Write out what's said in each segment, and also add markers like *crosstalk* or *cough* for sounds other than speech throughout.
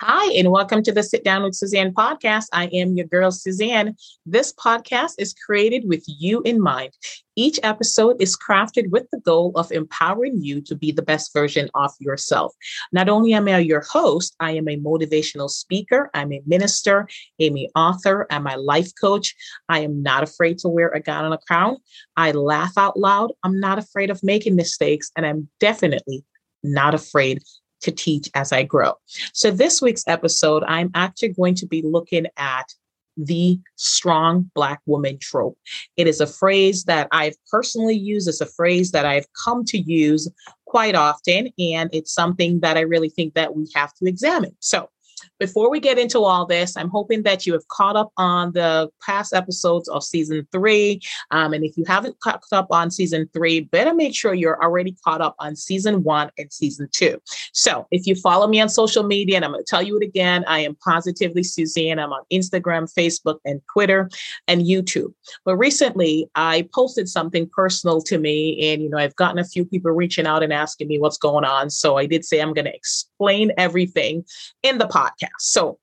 Hi, and welcome to the Sit Down with Suzanne podcast. I am your girl, Suzanne. This podcast is created with you in mind. Each episode is crafted with the goal of empowering you to be the best version of yourself. Not only am I your host, I am a motivational speaker, I'm a minister, I'm an author, I'm a life coach. I am not afraid to wear a gown and a crown. I laugh out loud. I'm not afraid of making mistakes, and I'm definitely not afraid to teach as I grow. So, this week's episode, I'm actually going to be looking at the strong Black woman trope. It is a phrase that I've personally used, it's a phrase that I've come to use quite often, and it's something that I really think that we have to examine. So, before we get into all this, I'm hoping that you have caught up on the past episodes of season three. Um, and if you haven't caught up on season three, better make sure you're already caught up on season one and season two. So if you follow me on social media, and I'm going to tell you it again, I am Positively Suzanne. I'm on Instagram, Facebook, and Twitter and YouTube. But recently, I posted something personal to me, and you know, I've gotten a few people reaching out and asking me what's going on. So I did say I'm going to explain everything in the podcast podcast. So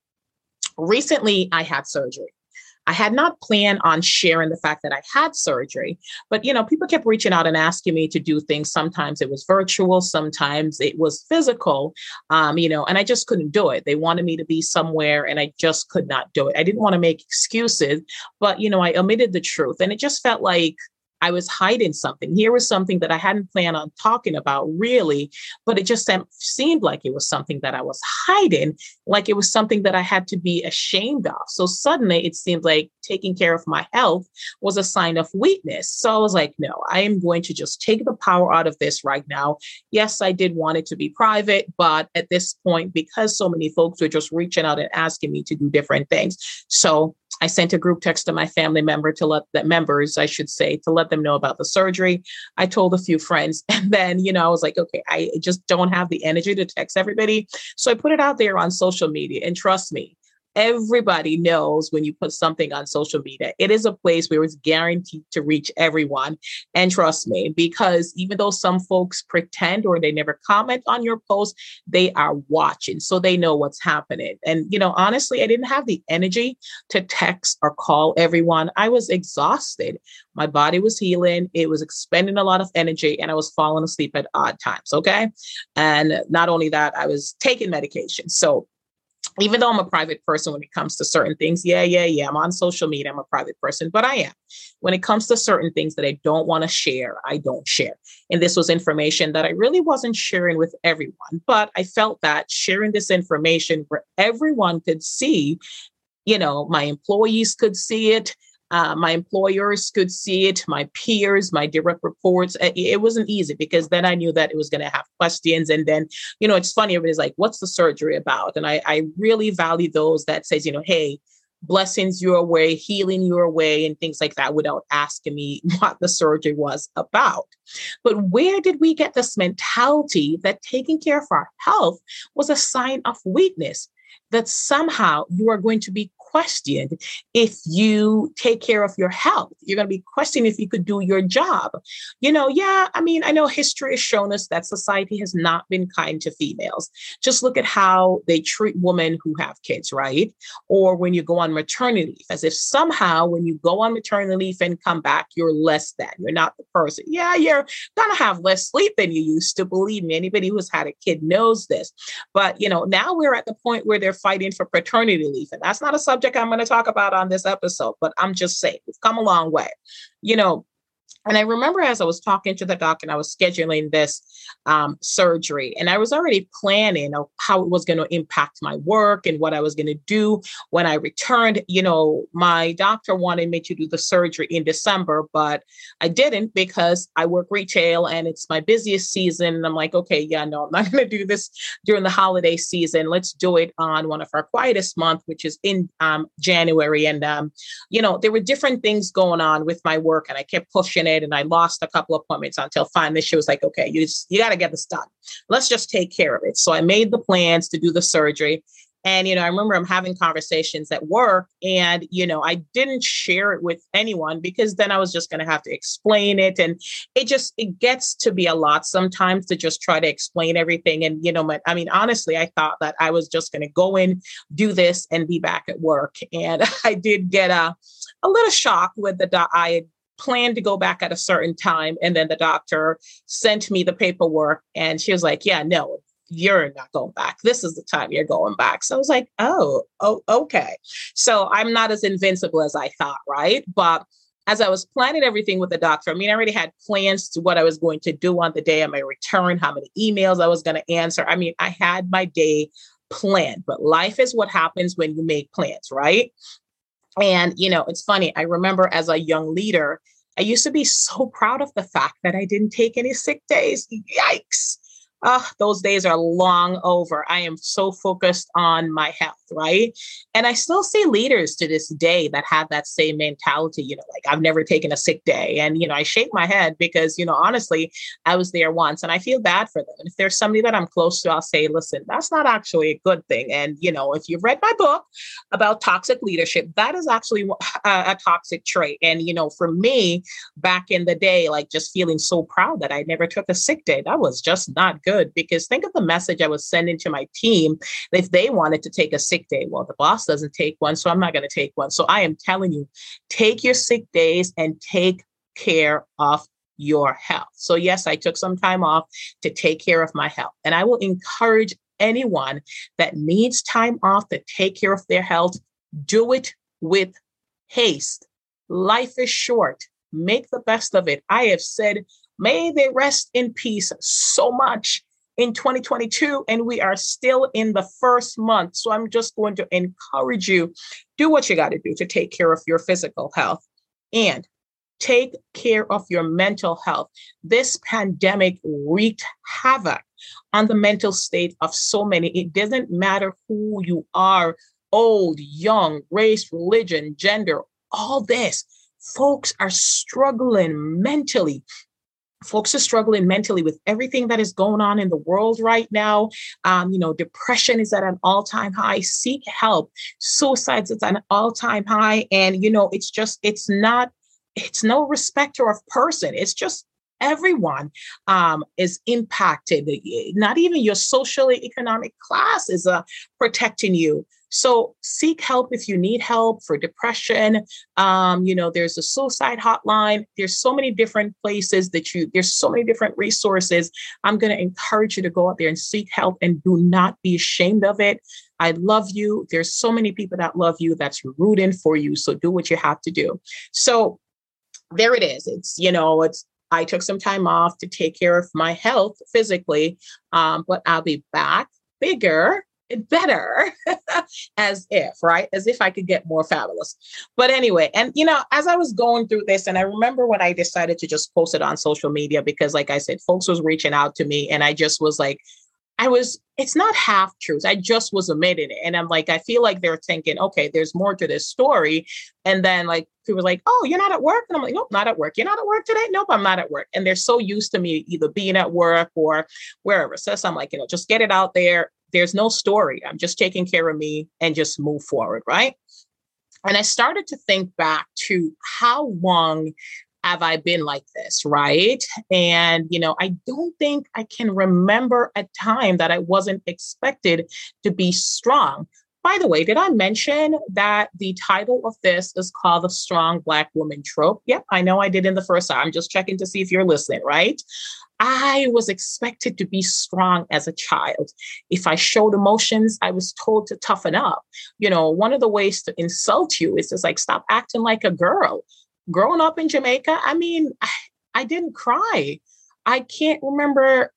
recently I had surgery. I had not planned on sharing the fact that I had surgery, but you know, people kept reaching out and asking me to do things. Sometimes it was virtual, sometimes it was physical, um, you know, and I just couldn't do it. They wanted me to be somewhere and I just could not do it. I didn't want to make excuses, but you know, I omitted the truth and it just felt like I was hiding something. Here was something that I hadn't planned on talking about really, but it just seemed like it was something that I was hiding, like it was something that I had to be ashamed of. So suddenly it seemed like taking care of my health was a sign of weakness. So I was like, no, I am going to just take the power out of this right now. Yes, I did want it to be private, but at this point, because so many folks were just reaching out and asking me to do different things. So I sent a group text to my family member to let that members, I should say, to let them know about the surgery. I told a few friends, *laughs* and then you know I was like, okay, I just don't have the energy to text everybody, so I put it out there on social media. And trust me, everybody knows when you put something on social media, it is a place where it's guaranteed to reach everyone. And trust me, because even though some folks pretend or they never comment on your post, they are watching. So they know what's happening. And, you know, honestly, I didn't have the energy to text or call everyone. I was exhausted. My body was healing, it was expending a lot of energy, and I was falling asleep at odd times. Okay. And not only that, I was taking medication. So even though I'm a private person when it comes to certain things, yeah, yeah, yeah, I'm on social media, I'm a private person, but I am. When it comes to certain things that I don't want to share, I don't share. And this was information that I really wasn't sharing with everyone, but I felt that sharing this information where everyone could see, you know, my employees could see it, uh, my employers could see it, my peers, my direct reports. It, it wasn't easy because then I knew that it was going to have questions. And then, you know, it's funny, everybody's like, what's the surgery about? And I, I really value those that says, you know, hey, blessings your way, healing your way, and things like that without asking me *laughs* what the surgery was about. But where did we get this mentality that taking care of our health was a sign of weakness? That somehow you are going to be questioned if you take care of your health. You're going to be questioned if you could do your job. You know, yeah, I mean, I know history has shown us that society has not been kind to females. Just look at how they treat women who have kids, right? Or when you go on maternity leave, as if somehow when you go on maternity leave and come back, you're less than, you're not the person. Yeah, you're going to have less sleep than you used to. Believe me, anybody who's had a kid knows this. But, you know, now we're at the point where they're fighting for paternity leave. And that's not a subject subject I'm going to talk about on this episode, but I'm just saying we've come a long way. You know, and I remember as I was talking to the doc and I was scheduling this um, surgery, and I was already planning how it was going to impact my work and what I was going to do when I returned. You know, my doctor wanted me to do the surgery in December, but I didn't because I work retail and it's my busiest season. And I'm like, okay, yeah, no, I'm not *laughs* going to do this during the holiday season. Let's do it on one of our quietest month, which is in um, January. And, um, you know, there were different things going on with my work, and I kept pushing it and I lost a couple appointments until finally she was like, okay, you just, you got to get this done. Let's just take care of it. So I made the plans to do the surgery. And, you know, I remember I'm having conversations at work and, you know, I didn't share it with anyone because then I was just going to have to explain it. And it just, it gets to be a lot sometimes to just try to explain everything. And, you know, my, I mean, honestly, I thought that I was just going to go in, do this and be back at work. And *laughs* I did get a, a little shock with the, I had planned to go back at a certain time. And then the doctor sent me the paperwork and she was like, yeah, no, you're not going back. This is the time you're going back. So I was like, oh, oh, okay. So I'm not as invincible as I thought, right? But as I was planning everything with the doctor, I mean, I already had plans to what I was going to do on the day of my return, how many emails I was going to answer. I mean, I had my day planned, but life is what happens when you make plans, right? And, you know, it's funny. I remember as a young leader, I used to be so proud of the fact that I didn't take any sick days. Yikes oh, those days are long over. I am so focused on my health, right? And I still see leaders to this day that have that same mentality, you know, like I've never taken a sick day. And, you know, I shake my head because, you know, honestly, I was there once and I feel bad for them. And if there's somebody that I'm close to, I'll say, listen, that's not actually a good thing. And, you know, if you've read my book about toxic leadership, that is actually *laughs* a, a toxic trait. And, you know, for me, back in the day, like just feeling so proud that I never took a sick day, that was just not good good because think of the message I was sending to my team if they wanted to take a sick day. Well, the boss doesn't take one, so I'm not going to take one. So I am telling you, take your sick days and take care of your health. So, yes, I took some time off to take care of my health. And I will encourage anyone that needs time off to take care of their health, do it with haste. Life is short. Make the best of it. I have said, may they rest in peace so much in 2022 and we are still in the first month. So I'm just going to encourage you do what you got to do to take care of your physical health and take care of your mental health. This pandemic wreaked havoc on the mental state of so many. It doesn't matter who you are, old, young, race, religion, gender, all this. Folks are struggling mentally folks are struggling mentally with everything that is going on in the world right now. Um, you know, depression is at an all time high. Seek help. Suicides at an all time high. And, you know, it's just, it's not, it's no respecter of person. It's just everyone um, is impacted. Not even your socially economic class is uh, protecting you. So seek help if you need help for depression. Um, you know, there's a suicide hotline. There's so many different places that you, there's so many different resources. I'm going to encourage you to go out there and seek help and do not be ashamed of it. I love you. There's so many people that love you that's rooting for you. So do what you have to do. So there it is. It's, you know, it's, I took some time off to take care of my health physically, um, but I'll be back bigger better *laughs* as if right? As if i could get more fabulous. But anyway and you know as i was going through this and i remember when i decided to just post it on social media because like i said folks was reaching out to me and i just was like i was it's not half truth. I just was admitting it. And i'm like i feel like they're thinking okay there's more to this story. And then like people like oh you're not at work? And i'm like nope not at work. You're not at work today? Nope i'm not at work. And they're so used to me either being at work or wherever. So i'm like you know just get it out there there's no story. I'm just taking care of me and just move forward, right? And I started to think back to how long have I been like this, right? And, you know, I don't think I can remember a time that I wasn't expected to be strong. By the way, did I mention that the title of this is called The Strong Black Woman Trope? Yep, I know I did in the first time. I'm just checking to see if you're listening, right? I was expected to be strong as a child. If I showed emotions, I was told to toughen up. You know, one of the ways to insult you is just like, stop acting like a girl. Growing up in Jamaica, I mean, I, didn't cry. I can't remember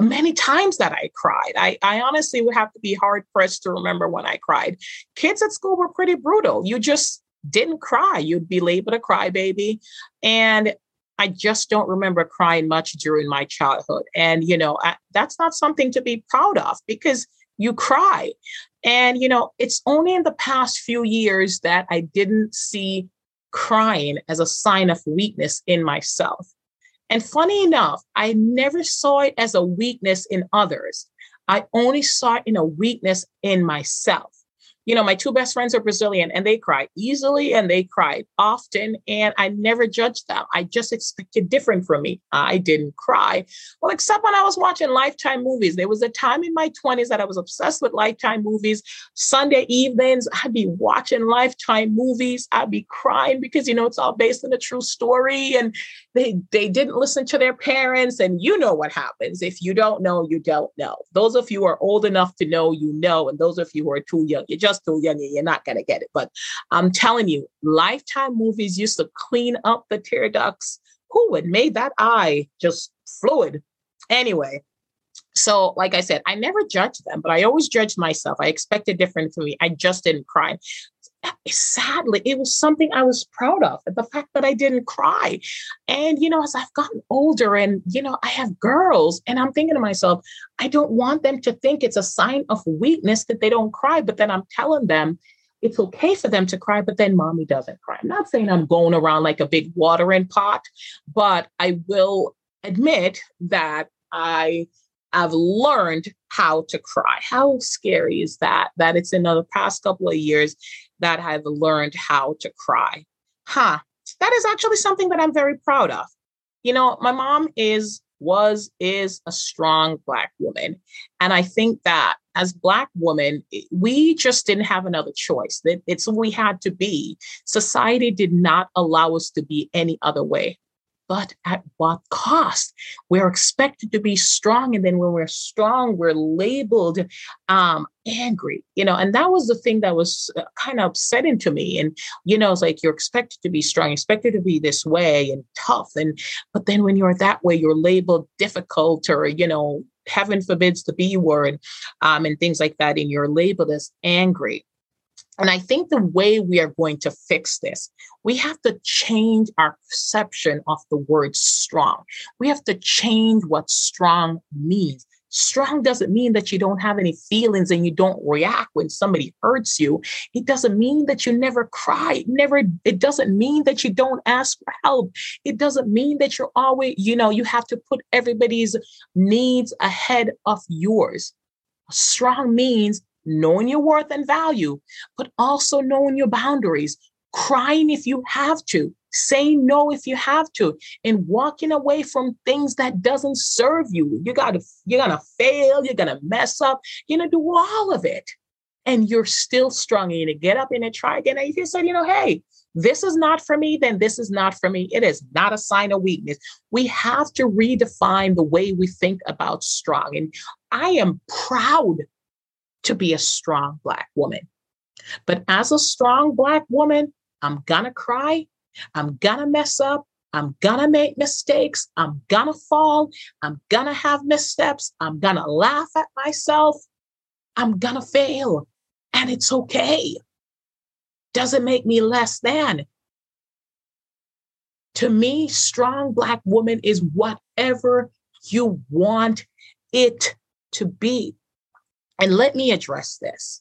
many times that I cried. I, I honestly would have to be hard pressed to remember when I cried. Kids at school were pretty brutal. You just didn't cry. You'd be labeled a crybaby. And I just don't remember crying much during my childhood. And, you know, I, that's not something to be proud of because you cry. And, you know, it's only in the past few years that I didn't see crying as a sign of weakness in myself. And funny enough, I never saw it as a weakness in others. I only saw it in a weakness in myself you know, my two best friends are Brazilian and they cry easily and they cried often. And I never judged them. I just expected different from me. I didn't cry. Well, except when I was watching Lifetime movies. There was a time in my 20s that I was obsessed with Lifetime movies. Sunday evenings, I'd be watching Lifetime movies. I'd be crying because, you know, it's all based on a true story. And they, they didn't listen to their parents. And you know what happens. If you don't know, you don't know. Those of you who are old enough to know, you know. And those of you who are too young, you just just young you're not going to get it. But I'm telling you, Lifetime movies used to clean up the tear ducts. Who had made that eye just fluid? Anyway, so like I said, I never judged them, but I always judged myself. I expected different from me. I just didn't cry sadly, it was something I was proud of. The fact that I didn't cry. And, you know, as I've gotten older and, you know, I have girls and I'm thinking to myself, I don't want them to think it's a sign of weakness that they don't cry. But then I'm telling them, it's okay for them to cry, but then mommy doesn't cry. I'm not saying I'm going around like a big watering pot, but I will admit that I I've learned how to cry. How scary is that? That it's in the past couple of years that I've learned how to cry. Huh. That is actually something that I'm very proud of. You know, my mom is, was, is a strong Black woman. And I think that as Black women, we just didn't have another choice. That It's we had to be. Society did not allow us to be any other way but at what cost? We're expected to be strong. And then when we're strong, we're labeled um, angry, you know, and that was the thing that was uh, kind of upsetting to me. And, you know, it's like you're expected to be strong, expected to be this way and tough. And, but then when you're that way, you're labeled difficult or, you know, heaven forbids the B word um, and things like that. And you're labeled as angry. And I think the way we are going to fix this, we have to change our perception of the word strong. We have to change what strong means. Strong doesn't mean that you don't have any feelings and you don't react when somebody hurts you. It doesn't mean that you never cry. It never, it doesn't mean that you don't ask for help. It doesn't mean that you're always, you know, you have to put everybody's needs ahead of yours. Strong means knowing your worth and value, but also knowing your boundaries, crying if you have to, saying no if you have to, and walking away from things that doesn't serve you. You gotta, you're gonna fail, you're gonna mess up, you're gonna do all of it. And you're still strong. And you get up and try again. And you say, you know, hey, this is not for me, then this is not for me. It is not a sign of weakness. We have to redefine the way we think about strong. And I am proud to be a strong Black woman. But as a strong Black woman, I'm gonna cry, I'm gonna mess up, I'm gonna make mistakes, I'm gonna fall, I'm gonna have missteps, I'm gonna laugh at myself, I'm gonna fail, and it's okay. Doesn't make me less than. To me, strong Black woman is whatever you want it to be. And let me address this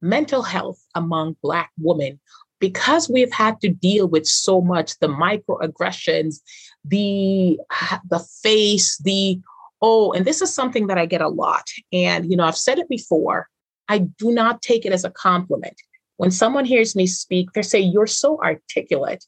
mental health among Black women, because we've had to deal with so much the microaggressions, the, the face, the oh, and this is something that I get a lot. And, you know, I've said it before, I do not take it as a compliment. When someone hears me speak, they say, You're so articulate,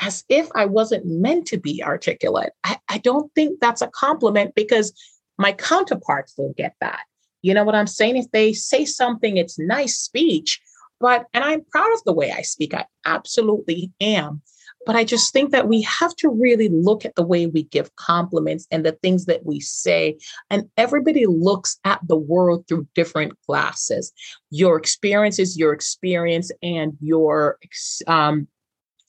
as if I wasn't meant to be articulate. I, I don't think that's a compliment because my counterparts don't get that. You know what I'm saying? If they say something, it's nice speech, but, and I'm proud of the way I speak, I absolutely am. But I just think that we have to really look at the way we give compliments and the things that we say. And everybody looks at the world through different glasses. Your experience is your experience, and your um,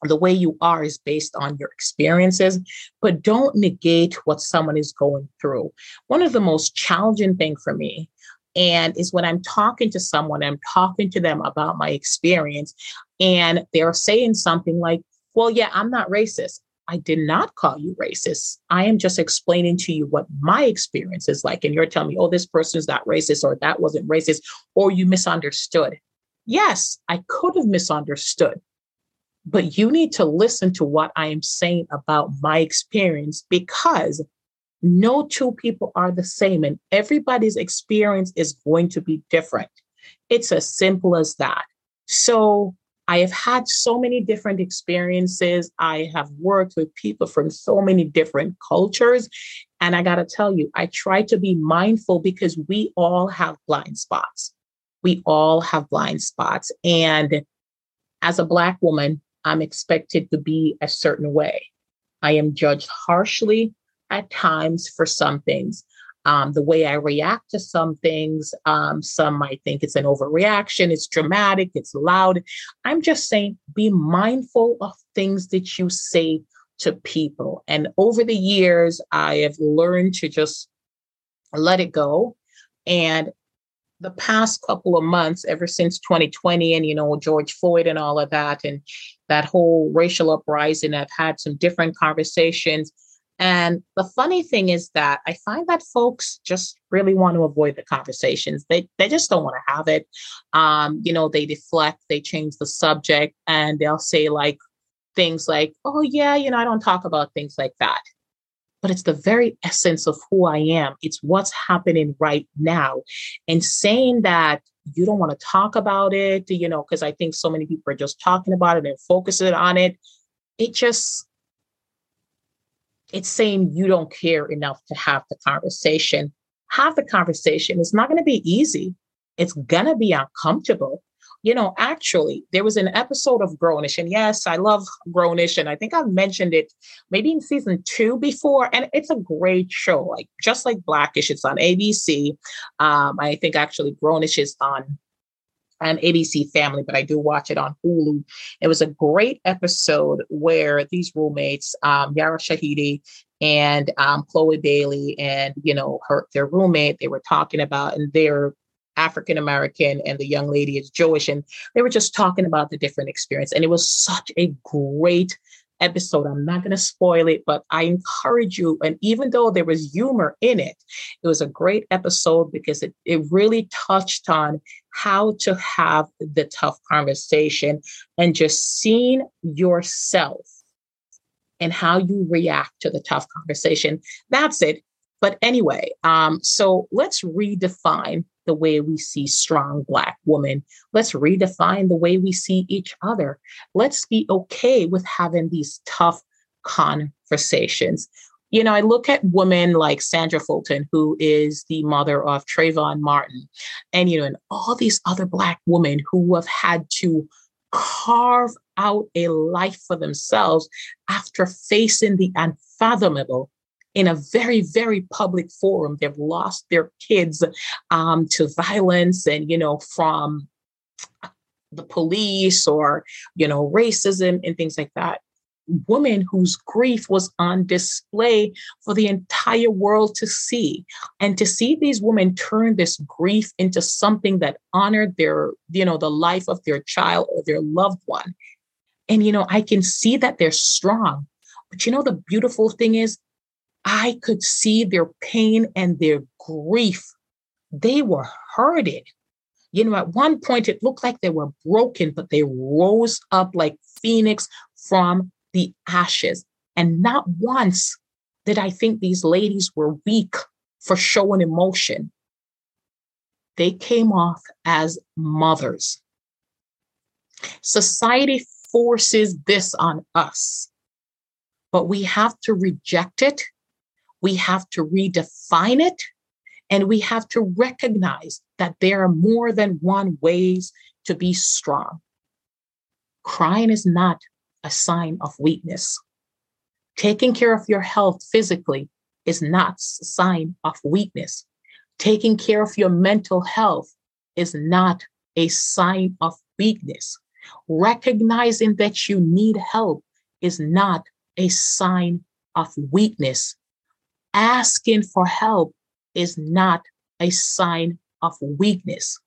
the way you are is based on your experiences, but don't negate what someone is going through. One of the most challenging thing for me and is when I'm talking to someone, I'm talking to them about my experience, and they're saying something like, Well, yeah, I'm not racist. I did not call you racist. I am just explaining to you what my experience is like. And you're telling me, oh, this person is not racist, or that wasn't racist, or you misunderstood. Yes, I could have misunderstood, but you need to listen to what I am saying about my experience because No two people are the same, and everybody's experience is going to be different. It's as simple as that. So, I have had so many different experiences. I have worked with people from so many different cultures. And I got to tell you, I try to be mindful because we all have blind spots. We all have blind spots. And as a Black woman, I'm expected to be a certain way. I am judged harshly at times for some things. Um, the way I react to some things, um, some might think it's an overreaction, it's dramatic, it's loud. I'm just saying be mindful of things that you say to people. And over the years, I have learned to just let it go. And the past couple of months, ever since 2020 and, you know, George Floyd and all of that, and that whole racial uprising, I've had some different conversations. And the funny thing is that I find that folks just really want to avoid the conversations. They they just don't want to have it. Um, you know, they deflect, they change the subject, and they'll say like things like, "Oh yeah, you know, I don't talk about things like that." But it's the very essence of who I am. It's what's happening right now. And saying that you don't want to talk about it, you know, because I think so many people are just talking about it and focusing on it. It just, it's saying you don't care enough to have the conversation. Have the conversation. It's not going to be easy. It's going to be uncomfortable you know, actually, there was an episode of Grownish, and yes, I love Grownish, and I think I've mentioned it maybe in season two before, and it's a great show, like just like Blackish, it's on ABC. Um, I think actually Grownish is on an ABC Family, but I do watch it on Hulu. It was a great episode where these roommates, um, Yara Shahidi and um, Chloe Bailey, and you know her their roommate, they were talking about, and they're African American and the young lady is Jewish. And they were just talking about the different experience. And it was such a great episode. I'm not going to spoil it, but I encourage you. And even though there was humor in it, it was a great episode because it, it really touched on how to have the tough conversation and just seeing yourself and how you react to the tough conversation. That's it. But anyway, um, so let's redefine the way we see strong Black women. Let's redefine the way we see each other. Let's be okay with having these tough conversations. You know, I look at women like Sandra Fulton, who is the mother of Trayvon Martin, and, you know, and all these other Black women who have had to carve out a life for themselves after facing the unfathomable in a very, very public forum. They've lost their kids um, to violence and, you know, from the police or, you know, racism and things like that. Women whose grief was on display for the entire world to see. And to see these women turn this grief into something that honored their, you know, the life of their child or their loved one. And, you know, I can see that they're strong. But you know, the beautiful thing is I could see their pain and their grief. They were hurted. You know, at one point it looked like they were broken, but they rose up like phoenix from the ashes. And not once did I think these ladies were weak for showing emotion. They came off as mothers. Society forces this on us, but we have to reject it we have to redefine it and we have to recognize that there are more than one ways to be strong. Crying is not a sign of weakness. Taking care of your health physically is not a sign of weakness. Taking care of your mental health is not a sign of weakness. Recognizing that you need help is not a sign of weakness asking for help is not a sign of weakness.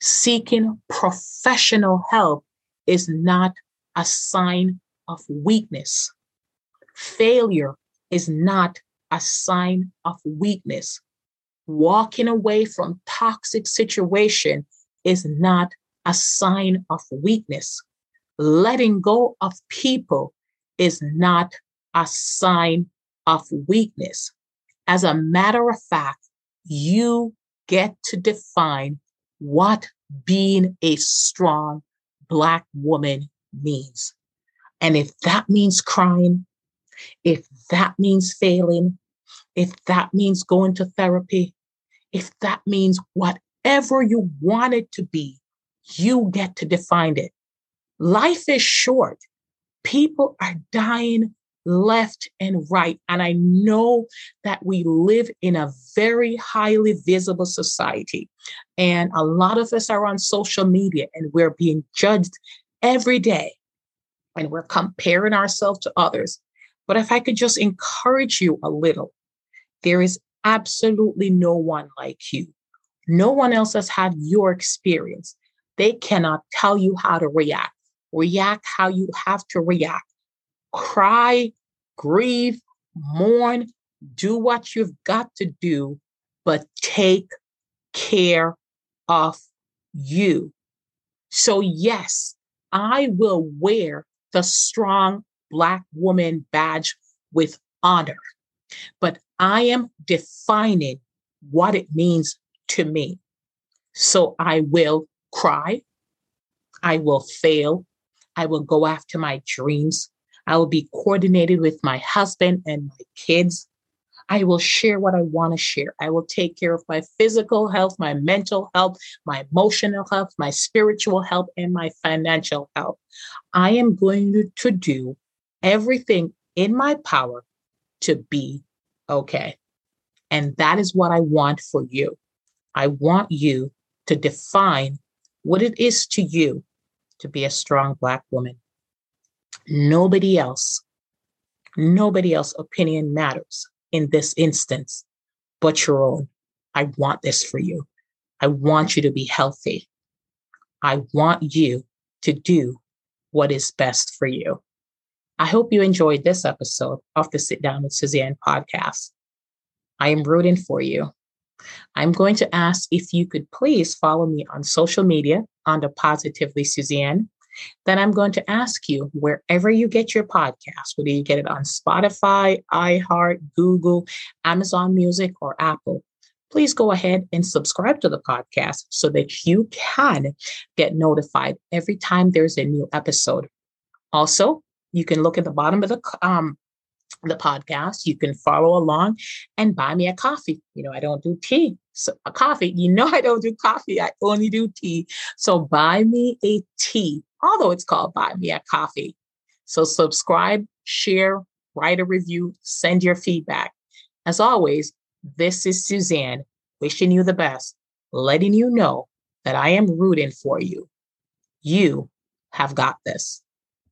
Seeking professional help is not a sign of weakness. Failure is not a sign of weakness. Walking away from toxic situation is not a sign of weakness. Letting go of people is not a sign of weakness As a matter of fact, you get to define what being a strong Black woman means. And if that means crying, if that means failing, if that means going to therapy, if that means whatever you want it to be, you get to define it. Life is short. People are dying left and right. And I know that we live in a very highly visible society. And a lot of us are on social media and we're being judged every day. And we're comparing ourselves to others. But if I could just encourage you a little, there is absolutely no one like you. No one else has had your experience. They cannot tell you how to react. React how you have to react. Cry, grieve, mourn, do what you've got to do, but take care of you. So, yes, I will wear the strong Black woman badge with honor, but I am defining what it means to me. So I will cry. I will fail. I will go after my dreams. I will be coordinated with my husband and my kids. I will share what I want to share. I will take care of my physical health, my mental health, my emotional health, my spiritual health, and my financial health. I am going to do everything in my power to be okay. And that is what I want for you. I want you to define what it is to you to be a strong Black woman. Nobody else, nobody else opinion matters in this instance but your own. I want this for you. I want you to be healthy. I want you to do what is best for you. I hope you enjoyed this episode of the Sit Down with Suzanne podcast. I am rooting for you. I'm going to ask if you could please follow me on social media under Positively Suzanne. Then I'm going to ask you wherever you get your podcast, whether you get it on Spotify, iHeart, Google, Amazon Music, or Apple, please go ahead and subscribe to the podcast so that you can get notified every time there's a new episode. Also, you can look at the bottom of the um, the podcast. You can follow along and buy me a coffee. You know, I don't do tea. So a coffee, you know, *laughs* I don't do coffee. I only do tea. So buy me a tea, although it's called buy me a coffee. So subscribe, share, write a review, send your feedback. As always, this is Suzanne wishing you the best, letting you know that I am rooting for you. You have got this.